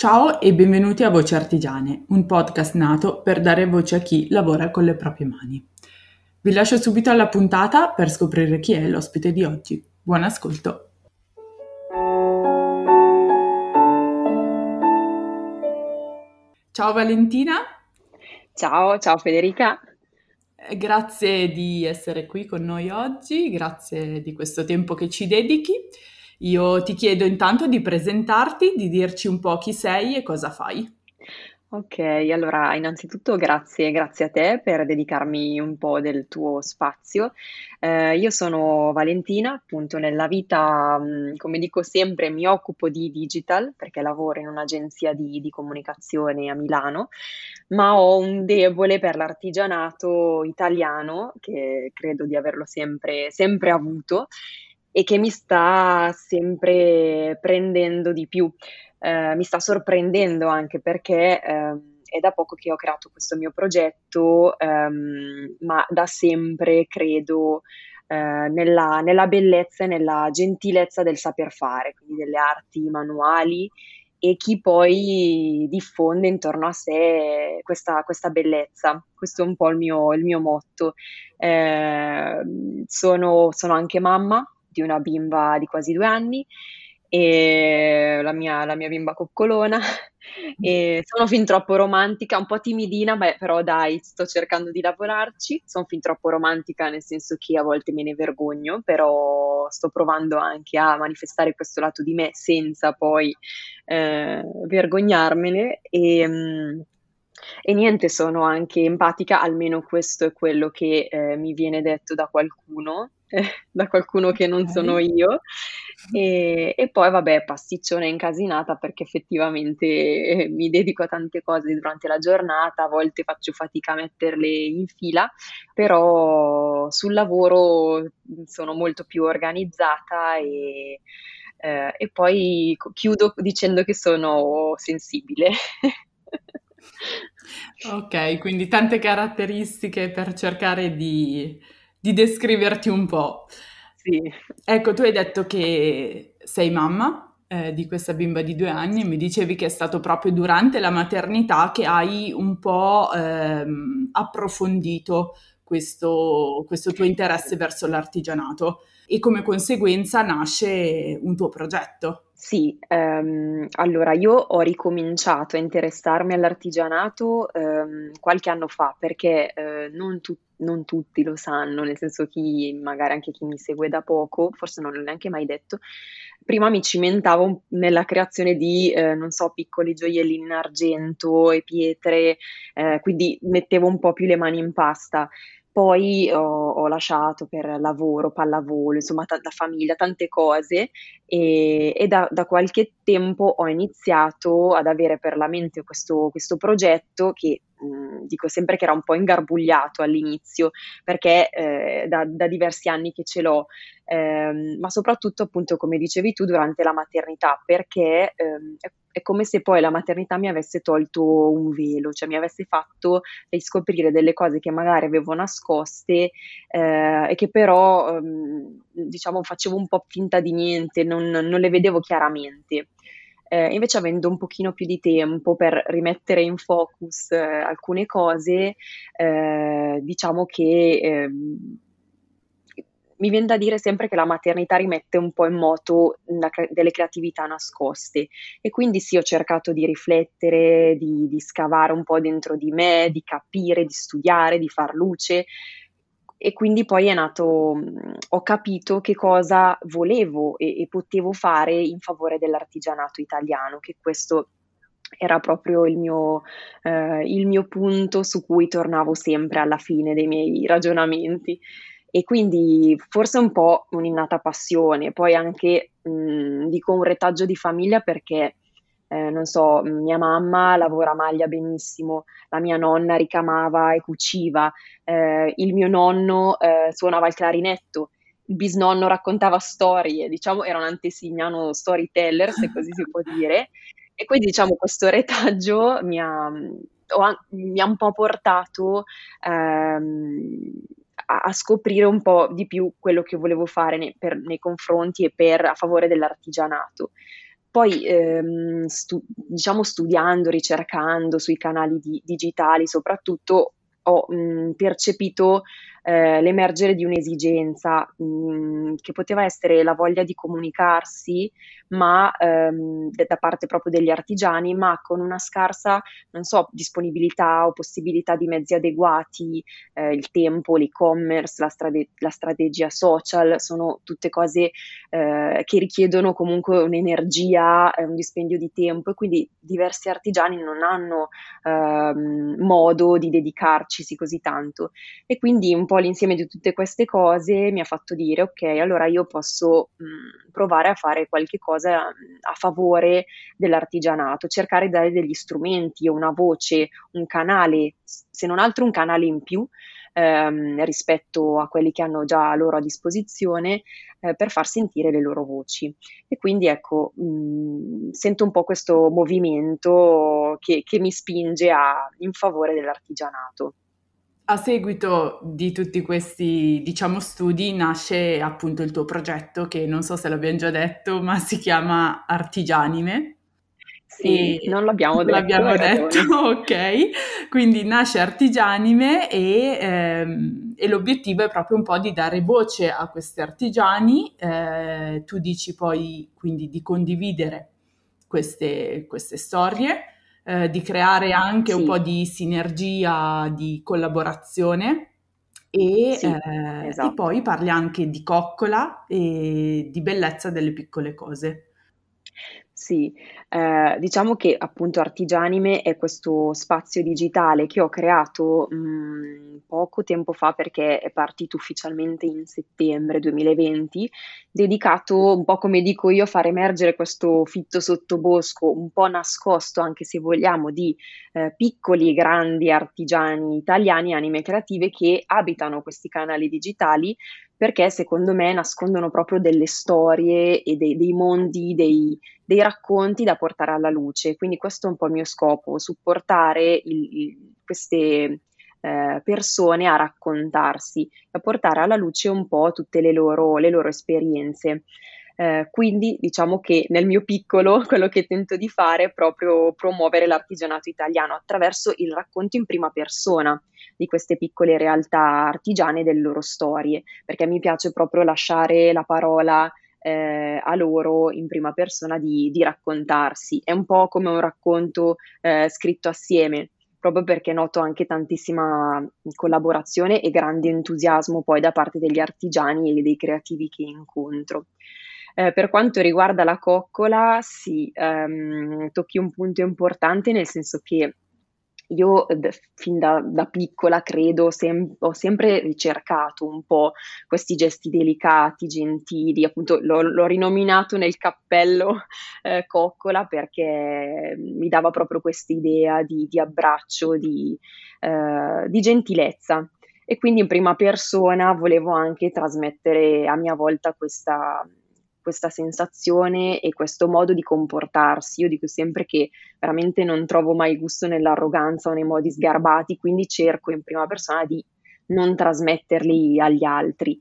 Ciao e benvenuti a Voci Artigiane, un podcast nato per dare voce a chi lavora con le proprie mani. Vi lascio subito alla puntata per scoprire chi è l'ospite di oggi. Buon ascolto! Ciao Valentina. Ciao, ciao Federica. Eh, grazie di essere qui con noi oggi, grazie di questo tempo che ci dedichi. Io ti chiedo intanto di presentarti, di dirci un po' chi sei e cosa fai. Ok, allora innanzitutto grazie, grazie a te per dedicarmi un po' del tuo spazio. Eh, io sono Valentina, appunto nella vita, mh, come dico sempre, mi occupo di digital perché lavoro in un'agenzia di, di comunicazione a Milano, ma ho un debole per l'artigianato italiano che credo di averlo sempre, sempre avuto e che mi sta sempre prendendo di più. Eh, mi sta sorprendendo anche perché eh, è da poco che ho creato questo mio progetto, ehm, ma da sempre credo eh, nella, nella, bellezza e nella gentilezza del saper fare, quindi delle arti manuali e chi poi diffonde intorno a sé questa, questa bellezza. Questo è un po' il mio, il mio motto. Eh, sono, sono anche mamma, di una bimba di quasi due anni e la mia, la mia bimba coccolona. E sono fin troppo romantica, un po' timidina, beh, però dai, sto cercando di lavorarci, sono fin troppo romantica nel senso che a volte me ne vergogno, però sto provando anche a manifestare questo lato di me senza poi eh, vergognarmene. E, mm, e niente, sono anche empatica, almeno questo è quello che eh, mi viene detto da qualcuno da qualcuno che non sono io. E, e, poi, vabbè, pasticcione incasinata perché effettivamente eh, mi dedico a tante cose durante la giornata, a volte faccio fatica a metterle in fila, però sul lavoro sono molto più organizzata e, eh, e poi chiudo dicendo che sono sensibile. ok, quindi tante caratteristiche per cercare di di descriverti un po'. Sì. Ecco, tu hai detto che sei mamma eh, di questa bimba di due anni e mi dicevi che è stato proprio durante la maternità che hai un po' ehm, approfondito questo, questo tuo interesse verso l'artigianato e come conseguenza nasce un tuo progetto. Sì, ehm, allora io ho ricominciato a interessarmi all'artigianato ehm, qualche anno fa perché eh, non, tu- non tutti lo sanno, nel senso chi, magari anche chi mi segue da poco, forse non l'ho neanche mai detto, prima mi cimentavo nella creazione di, eh, non so, piccoli gioiellini in argento e pietre, eh, quindi mettevo un po' più le mani in pasta. Poi ho, ho lasciato per lavoro, pallavolo, insomma, t- la famiglia, tante cose e, e da, da, qualche tempo ho iniziato ad avere per la mente questo, questo progetto che mh, dico sempre che era un po' ingarbugliato all'inizio perché eh, da, da, diversi anni che ce l'ho, ehm, ma soprattutto appunto come dicevi tu durante la maternità perché ehm, è come se poi la maternità mi avesse tolto un velo, cioè mi avesse fatto riscoprire delle cose che magari avevo nascoste eh, e che però ehm, diciamo facevo un po' finta di niente, non, non le vedevo chiaramente. Eh, invece avendo un pochino più di tempo per rimettere in focus eh, alcune cose, eh, diciamo che ehm, mi viene da dire sempre che la maternità rimette un po' in moto cre- delle creatività nascoste. E quindi sì, ho cercato di riflettere, di, di scavare un po' dentro di me, di capire, di studiare, di far luce. E quindi poi è nato, ho capito che cosa volevo e, e potevo fare in favore dell'artigianato italiano, che questo era proprio il mio, eh, il mio punto su cui tornavo sempre alla fine dei miei ragionamenti e quindi forse un po' un'innata passione, poi anche mh, dico un retaggio di famiglia perché eh, non so, mia mamma lavora maglia benissimo, la mia nonna ricamava e cuciva, eh, il mio nonno eh, suonava il clarinetto, il bisnonno raccontava storie, diciamo era un antesignano storyteller, se così si può dire, e quindi diciamo questo retaggio mi ha, mi ha un po' portato ehm, a, a, scoprire un po' di più quello che volevo fare nei, per, nei confronti e per, a favore dell'artigianato. poi ehm, stu- diciamo studiando, ricercando sui canali di- digitali soprattutto ho mh, percepito eh, l'emergere di un'esigenza mh, che poteva essere la voglia di comunicarsi, ma ehm, da parte proprio degli artigiani, ma con una scarsa, non so, disponibilità o possibilità di mezzi adeguati, eh, il tempo, l'e-commerce, la, strade- la, strategia social, sono tutte cose eh, che richiedono comunque un'energia, un dispendio di tempo e quindi diversi artigiani non hanno ehm, modo di dedicarci così tanto. E quindi un po' l'insieme di tutte queste cose mi ha fatto dire, ok, allora io posso mh, provare a fare qualche cosa a favore dell'artigianato, cercare di dare degli strumenti, una voce, un canale, se non altro un canale in più ehm, rispetto a quelli che hanno già loro a disposizione eh, per far sentire le loro voci. E quindi ecco, mh, sento un po' questo movimento che, che mi spinge a, in favore dell'artigianato. A seguito di tutti questi, diciamo, studi nasce appunto il tuo progetto che non so se l'abbiamo già detto, ma si chiama Artigianime. Sì, non l'abbiamo detto. L'abbiamo detto, ok. Quindi nasce Artigianime e, ehm, e, l'obiettivo è proprio un po' di dare voce a questi artigiani. Eh, tu dici poi quindi di condividere queste, queste storie eh, di creare anche sì. un po' di sinergia, di collaborazione e, sì, eh, esatto. e poi parli anche di coccola e di bellezza delle piccole cose. Sì, ehm, diciamo che appunto Artigianime è questo spazio digitale che ho creato, mhmm, poco tempo fa perché è partito ufficialmente in settembre 2020, dedicato un po' come dico io a far emergere questo fitto sottobosco un po' nascosto, anche se vogliamo, di, ehm, piccoli e grandi artigiani italiani, anime creative che abitano questi canali digitali perché secondo me nascondono proprio delle storie e dei, dei mondi, dei, dei, racconti da portare alla luce. Quindi questo è un po' il mio scopo, supportare il, il, queste eh, persone a raccontarsi, a portare alla luce un po' tutte le loro, le loro esperienze. Eh, quindi diciamo che nel mio piccolo quello che tento di fare è proprio promuovere l'artigianato italiano attraverso il racconto in prima persona di queste piccole realtà artigiane e delle loro storie, perché mi piace proprio lasciare la parola eh, a loro in prima persona di, di, raccontarsi. È un po' come un racconto eh, scritto assieme, proprio perché noto anche tantissima collaborazione e grande entusiasmo poi da parte degli artigiani e dei creativi che incontro. Eh, per quanto riguarda la coccola, sì, ehm, tocchi un punto importante nel senso che io fin da, da, piccola credo, sem- ho sempre ricercato un po' questi gesti delicati, gentili, appunto l'ho, l'ho rinominato nel cappello eh, coccola perché mi dava proprio questa idea di, di abbraccio, di, eh, di gentilezza. E quindi in prima persona volevo anche trasmettere a mia volta questa, questa sensazione e questo modo di comportarsi. Io dico sempre che veramente non trovo mai gusto nell'arroganza o nei modi sgarbati, quindi cerco in prima persona di non trasmetterli agli altri.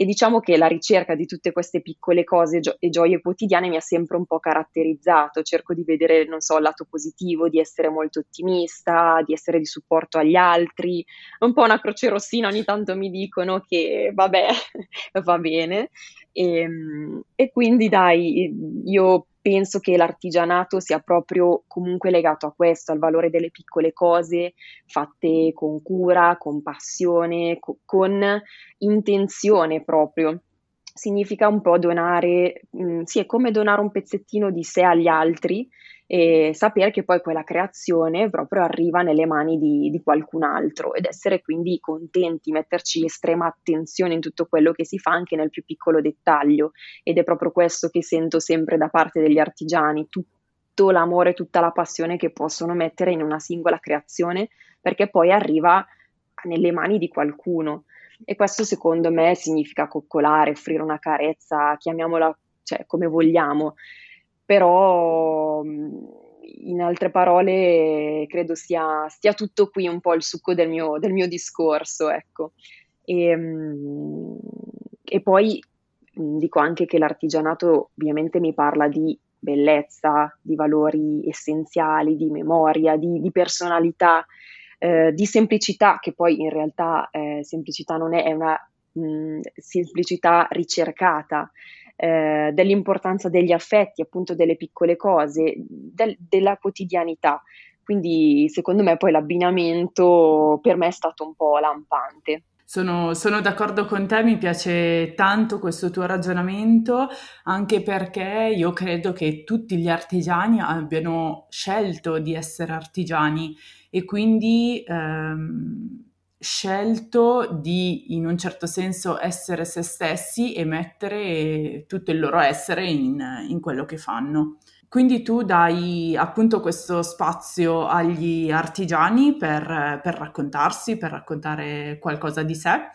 E diciamo che la ricerca di tutte queste piccole cose gio- e gioie quotidiane mi ha sempre un po' caratterizzato. Cerco di vedere, non so, il lato positivo, di essere molto ottimista, di essere di supporto agli altri. Un po' una croce rossina, ogni tanto mi dicono che vabbè, va bene. E, ehm, e quindi dai, io penso che l'artigianato sia proprio comunque legato a questo, al valore delle piccole cose fatte con cura, con passione, co- con intenzione proprio. Significa un po' donare, mh, mm, sì, è come donare un pezzettino di sé agli altri e sapere che poi quella creazione proprio arriva nelle mani di, di, qualcun altro ed essere quindi contenti, metterci estrema attenzione in tutto quello che si fa anche nel più piccolo dettaglio. Ed è proprio questo che sento sempre da parte degli artigiani, tutto l'amore, tutta la passione che possono mettere in una singola creazione perché poi arriva nelle mani di qualcuno. E questo secondo me significa coccolare, offrire una carezza, chiamiamola cioè, come vogliamo però in altre parole credo sia, stia tutto qui un po' il succo del mio, del mio discorso, ecco. E, e, poi dico anche che l'artigianato ovviamente mi parla di bellezza, di valori essenziali, di memoria, di, di personalità, eh, di semplicità, che poi in realtà eh, semplicità non è, è una mh, semplicità ricercata, eh, dell'importanza degli affetti, appunto delle piccole cose, del, della quotidianità. Quindi secondo me poi l'abbinamento per me è stato un po' lampante. Sono, sono, d'accordo con te, mi piace tanto questo tuo ragionamento, anche perché io credo che tutti gli artigiani abbiano scelto di essere artigiani e quindi ehm, scelto di in un certo senso essere se stessi e mettere tutto il loro essere in, in quello che fanno. Quindi tu dai appunto questo spazio agli artigiani per, per raccontarsi, per raccontare qualcosa di sé.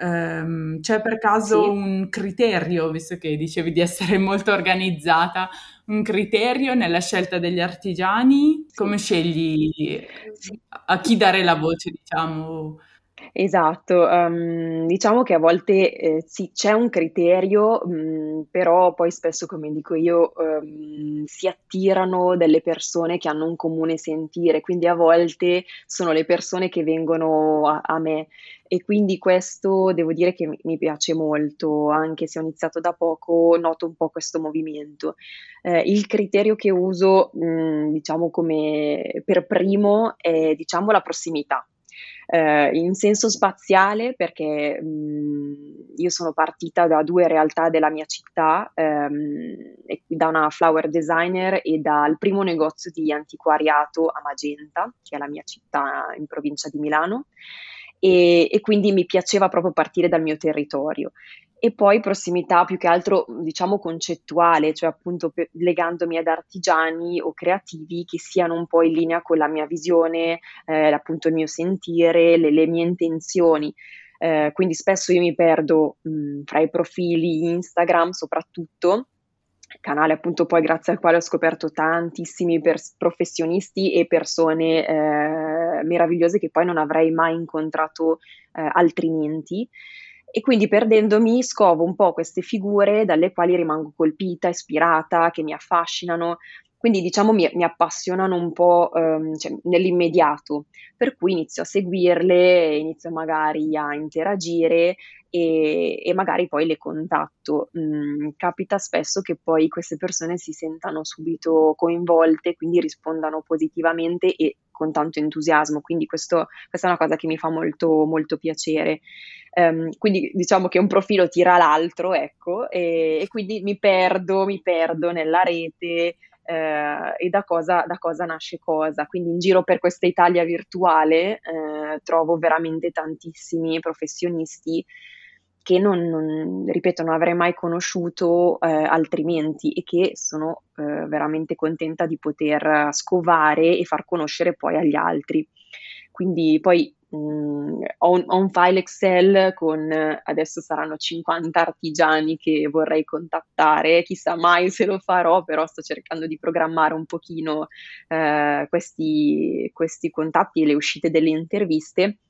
Um, c'è per caso sì. un criterio, visto che dicevi di essere molto organizzata, un criterio nella scelta degli artigiani? Come scegli a chi dare la voce, diciamo? Esatto, um, diciamo che a volte eh, sì, c'è un criterio, mh, mm, però poi spesso, come dico io, um, si attirano delle persone che hanno un comune sentire, quindi a volte sono le persone che vengono a, a me e quindi questo devo dire che mi, piace molto, anche se ho iniziato da poco, noto un po' questo movimento. Eh, il criterio che uso, mh, mm, diciamo come per primo, è diciamo la prossimità eh, in senso spaziale perché mh, io sono partita da due realtà della mia città, ehm, da una flower designer e dal primo negozio di antiquariato a Magenta, che è la mia città in provincia di Milano. E, e, quindi mi piaceva proprio partire dal mio territorio e poi prossimità più che altro diciamo concettuale, cioè appunto pe- legandomi ad artigiani o creativi che siano un po' in linea con la mia visione, eh, appunto il mio sentire, le, le mie intenzioni. Eh, quindi spesso io mi perdo mh, fra i profili Instagram soprattutto, canale appunto poi grazie al quale ho scoperto tantissimi pers- professionisti e persone eh, meravigliose che poi non avrei mai incontrato eh, altrimenti e quindi perdendomi scovo un po' queste figure dalle quali rimango colpita, ispirata, che mi affascinano, quindi diciamo mi, mi appassionano un po' ehm, cioè, nell'immediato, per cui inizio a seguirle, inizio magari a interagire e, e magari poi le contatto. Mm, capita spesso che poi queste persone si sentano subito coinvolte, quindi rispondano positivamente e con tanto entusiasmo, quindi questo, questa è una cosa che mi fa molto, molto piacere. Um, quindi diciamo che un profilo tira l'altro, ecco, e, e quindi mi perdo, mi perdo nella rete, eh, e da cosa, da cosa, nasce cosa. Quindi in giro per questa Italia virtuale eh, trovo veramente tantissimi professionisti che non, non, ripeto, non avrei mai conosciuto eh, altrimenti e che sono eh, veramente contenta di poter scovare e far conoscere poi agli altri. Quindi poi mh, mm, ho, un, ho, un, file Excel con adesso saranno 50 artigiani che vorrei contattare, chissà mai se lo farò, però sto cercando di programmare un pochino eh, questi, questi contatti e le uscite delle interviste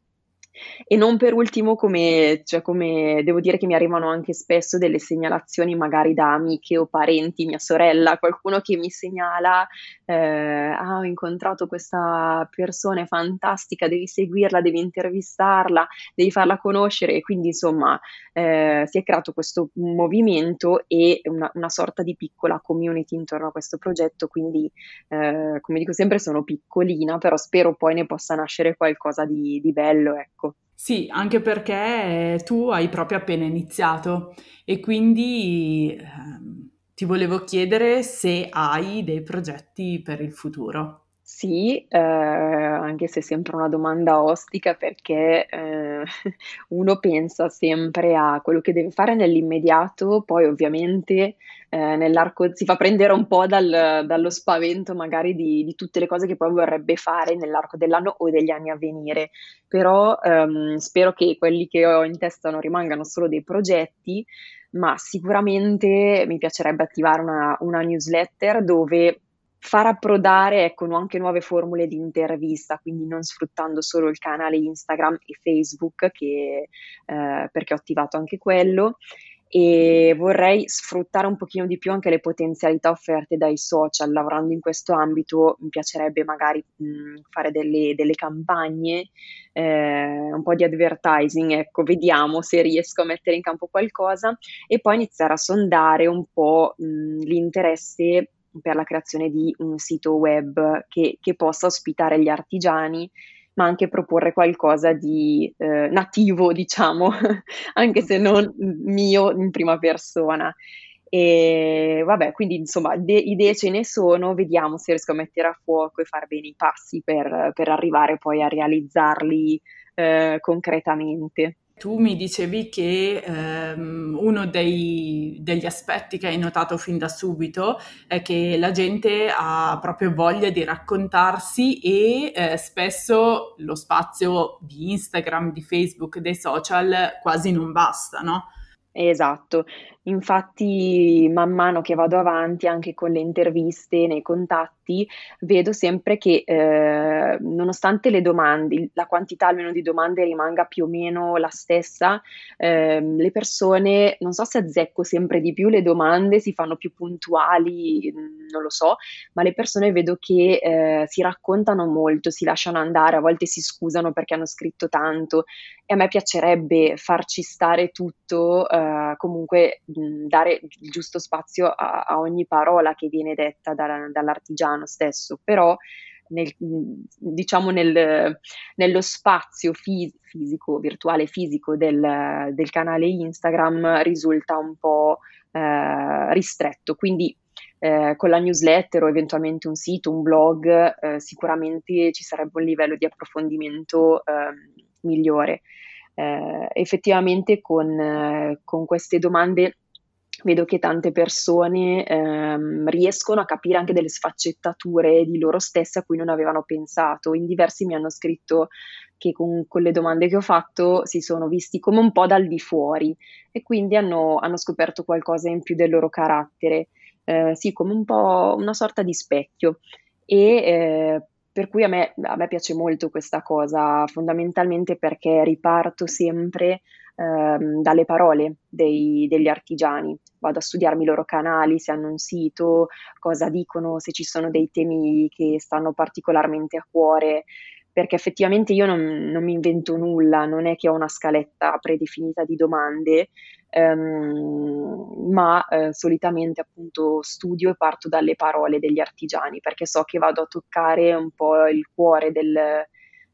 e non per ultimo, come, cioè come devo dire che mi arrivano anche spesso delle segnalazioni magari da amiche o parenti, mia sorella, qualcuno che mi segnala, eh, ah, ho incontrato questa persona, fantastica, devi seguirla, devi intervistarla, devi farla conoscere e quindi insomma eh, si è creato questo movimento e una, una, sorta di piccola community intorno a questo progetto, quindi eh, come dico sempre sono piccolina, però spero poi ne possa nascere qualcosa di, di bello, ecco. Sì, anche perché tu hai proprio appena iniziato e quindi eh, ti volevo chiedere se hai dei progetti per il futuro. Sì, eh, anche se è sempre una domanda ostica perché eh, uno pensa sempre a quello che deve fare nell'immediato, poi ovviamente eh, nell'arco si fa prendere un po' dal, dallo spavento magari di, di, tutte le cose che poi vorrebbe fare nell'arco dell'anno o degli anni a venire, però ehm, spero che quelli che ho in testa non rimangano solo dei progetti, ma sicuramente mi piacerebbe attivare una, una newsletter dove far approdare ecco, anche nuove formule di intervista, quindi non sfruttando solo il canale Instagram e Facebook, che, eh, perché ho attivato anche quello, e vorrei sfruttare un pochino di più anche le potenzialità offerte dai social. Lavorando in questo ambito mi piacerebbe magari mh, fare delle, delle campagne, eh, un po' di advertising, ecco, vediamo se riesco a mettere in campo qualcosa e poi iniziare a sondare un po' mh, l'interesse per la creazione di un sito web che, che possa ospitare gli artigiani ma anche proporre qualcosa di eh, nativo, diciamo, anche se non mio in prima persona. E vabbè, quindi insomma, de- idee ce ne sono, vediamo se riesco a mettere a fuoco e fare bene i passi per, per arrivare poi a realizzarli eh, concretamente. Tu mi dicevi che ehm, uno dei, degli aspetti che hai notato fin da subito è che la gente ha proprio voglia di raccontarsi e eh, spesso lo spazio di Instagram, di Facebook, dei social quasi non basta, no? Esatto, infatti man mano che vado avanti anche con le interviste, nei contatti, vedo sempre che eh, nonostante le domande, la quantità almeno di domande rimanga più o meno la stessa, eh, le persone, non so se azzecco sempre di più le domande, si fanno più puntuali, non lo so, ma le persone vedo che eh, si raccontano molto, si lasciano andare, a volte si scusano perché hanno scritto tanto. E a me piacerebbe farci stare tutto, eh, comunque dare il giusto spazio a, a, ogni parola che viene detta da, dall'artigiano stesso, però nel, diciamo nel, nello spazio fis- fisico, virtuale fisico del, del, canale Instagram risulta un po' eh, ristretto, quindi eh, con la newsletter o eventualmente un sito, un blog, eh, sicuramente ci sarebbe un livello di approfondimento ehm, migliore. Eh, effettivamente con, eh, con, queste domande vedo che tante persone ehm, riescono a capire anche delle sfaccettature di loro stesse a cui non avevano pensato. In diversi mi hanno scritto che con, con, le domande che ho fatto si sono visti come un po' dal di fuori e quindi hanno, hanno scoperto qualcosa in più del loro carattere, eh, sì, come un po' una sorta di specchio. E eh, per cui a me, a me, piace molto questa cosa, fondamentalmente perché riparto sempre ehm, dalle parole dei, degli artigiani, vado a studiarmi i loro canali, se hanno un sito, cosa dicono, se ci sono dei temi che stanno particolarmente a cuore, perché effettivamente io non, non mi invento nulla, non è che ho una scaletta predefinita di domande, ehm, ma eh, solitamente appunto studio e parto dalle parole degli artigiani perché so che vado a toccare un po' il cuore del,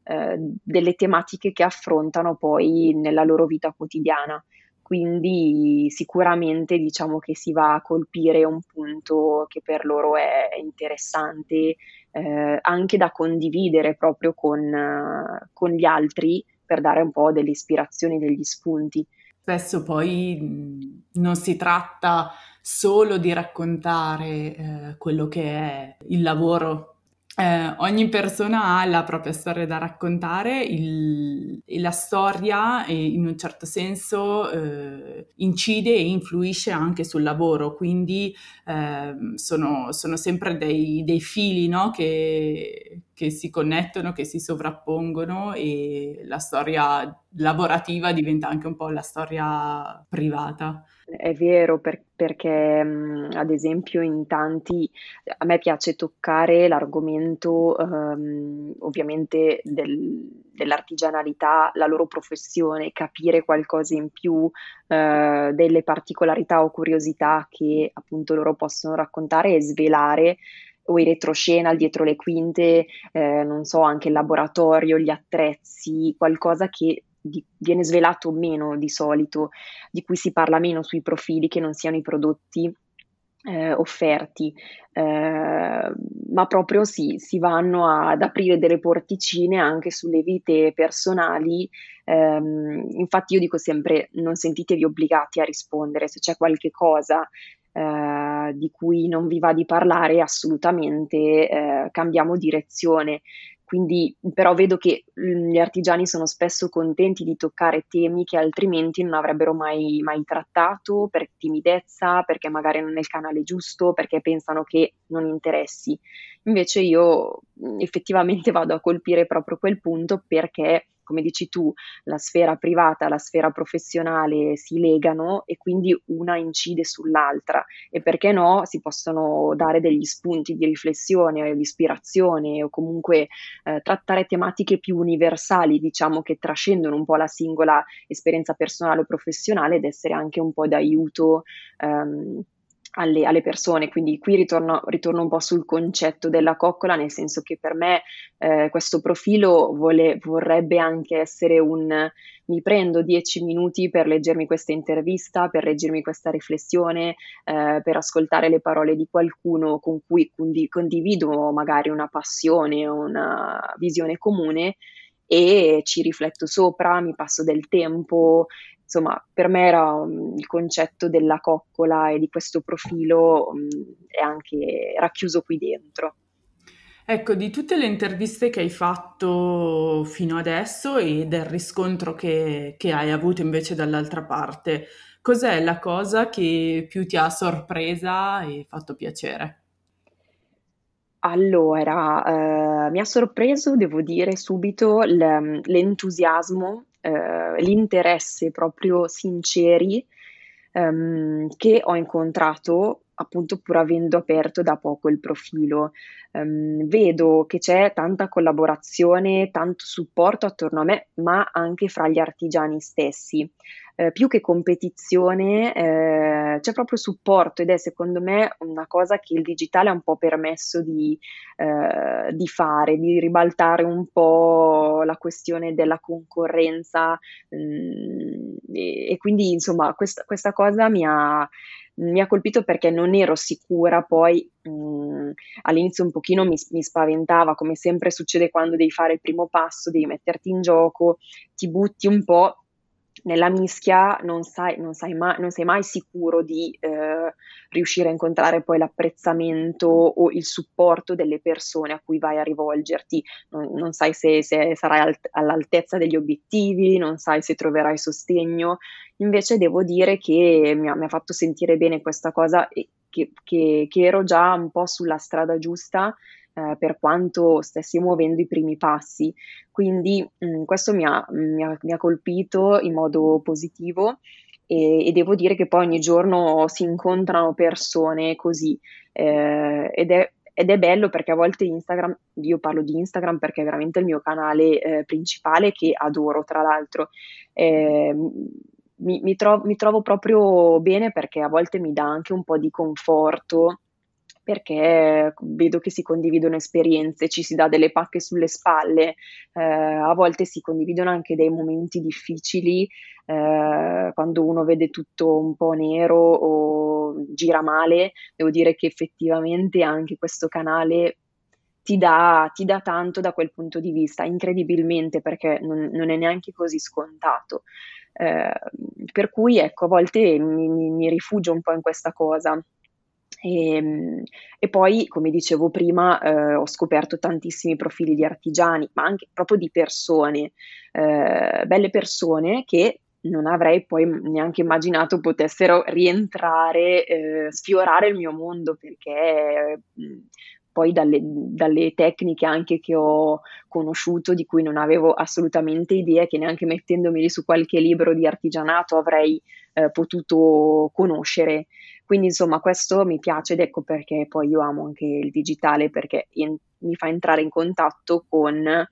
eh, delle tematiche che affrontano poi nella loro vita quotidiana. Quindi sicuramente diciamo che si va a colpire un punto che per loro è interessante, eh, anche da condividere proprio con, con gli altri per dare un po' delle ispirazioni, degli spunti. Spesso poi non si tratta solo di raccontare eh, quello che è il lavoro eh, ogni persona ha la propria storia da raccontare il, e la storia eh, in un certo senso eh, incide e influisce anche sul lavoro, quindi ehm, sono, sono, sempre dei, dei fili no? che, che si connettono, che si sovrappongono e la storia lavorativa diventa anche un po' la storia privata. È vero, per- perché mh, ad esempio in tanti, a me piace toccare l'argomento ehm, ovviamente del- dell'artigianalità, la loro professione, capire qualcosa in più, eh, delle particolarità o curiosità che appunto loro possono raccontare e svelare o i retroscena, dietro le quinte, eh, non so, anche il laboratorio, gli attrezzi, qualcosa che di, viene svelato meno di solito, di cui si parla meno sui profili che non siano i prodotti eh, offerti, eh, ma proprio sì, si vanno ad aprire delle porticine anche sulle vite personali. Eh, infatti io dico sempre non sentitevi obbligati a rispondere, se c'è qualche cosa eh, di cui non vi va di parlare, assolutamente eh, cambiamo direzione. Quindi, però vedo che mh, gli artigiani sono spesso contenti di toccare temi che altrimenti non avrebbero mai, mai trattato per timidezza, perché magari non è il canale giusto, perché pensano che non interessi. Invece io mh, effettivamente vado a colpire proprio quel punto perché come dici tu, la sfera privata e la sfera professionale si legano e quindi una incide sull'altra e perché no si possono dare degli spunti di riflessione o di ispirazione o comunque eh, trattare tematiche più universali, diciamo che trascendono un po' la singola esperienza personale o professionale ed essere anche un po' d'aiuto. Ehm, alle, alle, persone. Quindi qui ritorno, ritorno, un po' sul concetto della coccola, nel senso che per me eh, questo profilo vuole, vorrebbe anche essere un mi prendo dieci minuti per leggermi questa intervista, per leggermi questa riflessione, eh, per ascoltare le parole di qualcuno con cui condi- condivido magari una passione, una visione comune e ci rifletto sopra, mi passo del tempo, insomma, per me era um, il concetto della coccola e di questo profilo um, è anche racchiuso qui dentro. Ecco, di tutte le interviste che hai fatto fino adesso e del riscontro che, che hai avuto invece dall'altra parte, cos'è la cosa che più ti ha sorpresa e fatto piacere? Allora, eh, mi ha sorpreso, devo dire subito, l'entusiasmo eh, l'interesse proprio sinceri ehm, che ho incontrato appunto pur avendo aperto da poco il profilo. Um, vedo che c'è tanta collaborazione, tanto supporto attorno a me, ma anche fra gli artigiani stessi. Eh, più che competizione eh, c'è proprio supporto ed è secondo me una cosa che il digitale ha un po' permesso di, eh, di fare, di ribaltare un po' la questione della concorrenza mh, mm, e, e, quindi insomma questa, questa cosa mi ha, mi ha colpito perché non ero sicura poi mh, mm, all'inizio un pochino mi, mi, spaventava come sempre succede quando devi fare il primo passo devi metterti in gioco ti butti un po' nella mischia non, sai, non, sai mai, non sei mai sicuro di eh, riuscire a incontrare poi l'apprezzamento o il supporto delle persone a cui vai a rivolgerti, non, non sai se, se sarai al, all'altezza degli obiettivi, non sai se troverai sostegno, invece devo dire che mi ha, mi ha fatto sentire bene questa cosa e che, che, che ero già un po' sulla strada giusta eh, per quanto stessi muovendo i primi passi. Quindi mh, mm, questo mi ha, mi, ha, mi ha, colpito in modo positivo e, e, devo dire che poi ogni giorno si incontrano persone così eh, ed è ed è bello perché a volte Instagram, io parlo di Instagram perché è veramente il mio canale eh, principale che adoro tra l'altro, eh, mi, mi, tro- mi, trovo proprio bene perché a volte mi dà anche un po' di conforto perché vedo che si condividono esperienze, ci si dà delle pacche sulle spalle, eh, a volte si condividono anche dei momenti difficili, eh, quando uno vede tutto un po' nero o gira male, devo dire che effettivamente anche questo canale ti dà, ti dà tanto da quel punto di vista, incredibilmente perché non, non è neanche così scontato. Eh, per cui ecco, a volte mi, mi, mi rifugio un po' in questa cosa. E, ehm, e, poi, come dicevo prima, eh, ho scoperto tantissimi profili di artigiani, ma anche proprio di persone, eh, belle persone che non avrei poi neanche immaginato potessero rientrare, eh, sfiorare il mio mondo, perché mh, poi dalle, dalle, tecniche anche che ho conosciuto, di cui non avevo assolutamente idea, che neanche mettendomi su qualche libro di artigianato avrei eh, potuto conoscere. Quindi insomma questo mi piace ed ecco perché poi io amo anche il digitale perché in, mi fa entrare in contatto con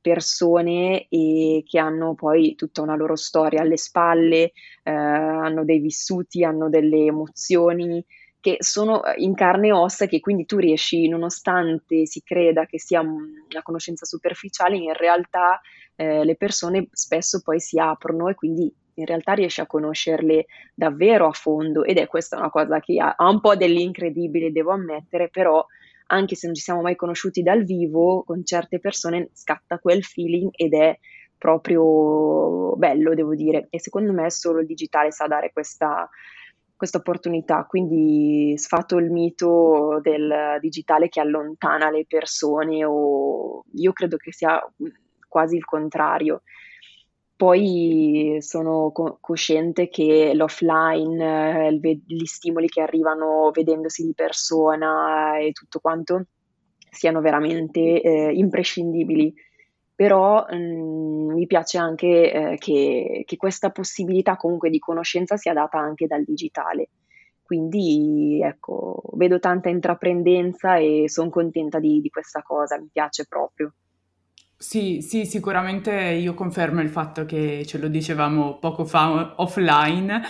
persone e che hanno poi tutta una loro storia alle spalle, eh, hanno dei vissuti, hanno delle emozioni che sono in carne e ossa che quindi tu riesci, nonostante si creda che sia una conoscenza superficiale, in realtà eh, le persone spesso poi si aprono e quindi in realtà riesci a conoscerle davvero a fondo ed è questa una cosa che ha, ha un po' dell'incredibile, devo ammettere, però anche se non ci siamo mai conosciuti dal vivo, con certe persone scatta quel feeling ed è proprio bello, devo dire. E secondo me solo il digitale sa dare questa, questa opportunità. Quindi sfato il mito del digitale che allontana le persone o io credo che sia quasi il contrario. Poi sono co- cosciente che l'offline, eh, gli stimoli che arrivano vedendosi di persona e tutto quanto siano veramente eh, imprescindibili. però mh, mm, mi piace anche eh, che, che questa possibilità comunque di conoscenza sia data anche dal digitale. Quindi ecco, vedo tanta intraprendenza e sono contenta di, di questa cosa, mi piace proprio. Sì, sì, sicuramente io confermo il fatto che ce lo dicevamo poco fa offline,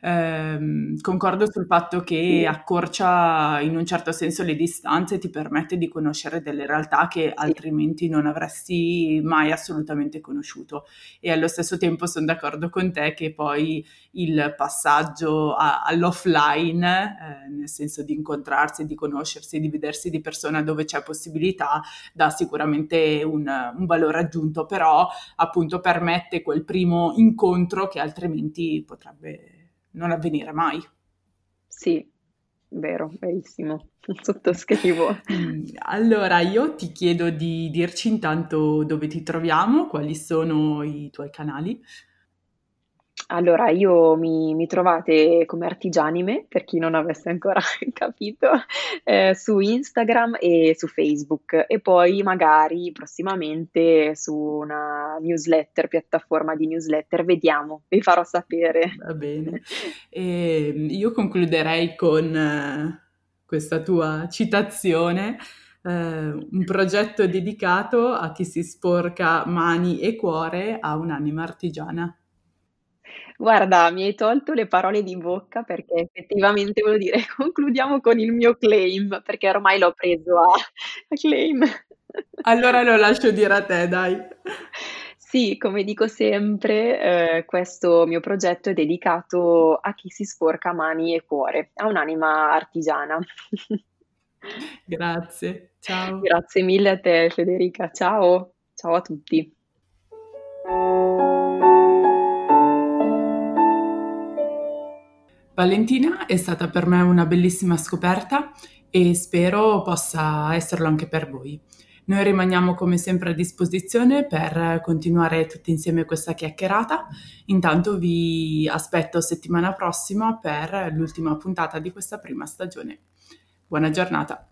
Ehm, concordo sul fatto che accorcia in un certo senso le distanze e ti permette di conoscere delle realtà che altrimenti non avresti mai assolutamente conosciuto. E allo stesso tempo sono d'accordo con te che poi il passaggio a, all'offline, eh, nel senso di incontrarsi, di conoscersi, di vedersi di persona dove c'è possibilità, dà sicuramente un, un valore aggiunto, però appunto permette quel primo incontro che altrimenti potrebbe non avvenire mai. Sì, vero, verissimo, sottoscrivo. Mm, allora, io ti chiedo di dirci intanto dove ti troviamo, quali sono i tuoi canali. Allora, io mi, mi trovate come Artigianime, per chi non avesse ancora capito, eh, su Instagram e su Facebook e poi magari prossimamente su una newsletter, piattaforma di newsletter, vediamo, vi farò sapere. Va bene. E io concluderei con eh, questa tua citazione. Eh, un progetto dedicato a chi si sporca mani e cuore a un'anima artigiana. Guarda, mi hai tolto le parole di bocca perché effettivamente volevo dire, concludiamo con il mio claim, perché ormai l'ho preso a, a claim. Allora lo lascio dire a te, dai. Sì, come dico sempre, eh, questo mio progetto è dedicato a chi si sporca mani e cuore, a un'anima artigiana. Grazie, ciao. Grazie mille a te, Federica. Ciao, ciao a tutti. Valentina è stata per me una bellissima scoperta e spero possa esserlo anche per voi. Noi rimaniamo come sempre a disposizione per continuare tutti insieme questa chiacchierata. Intanto vi aspetto settimana prossima per l'ultima puntata di questa prima stagione. Buona giornata.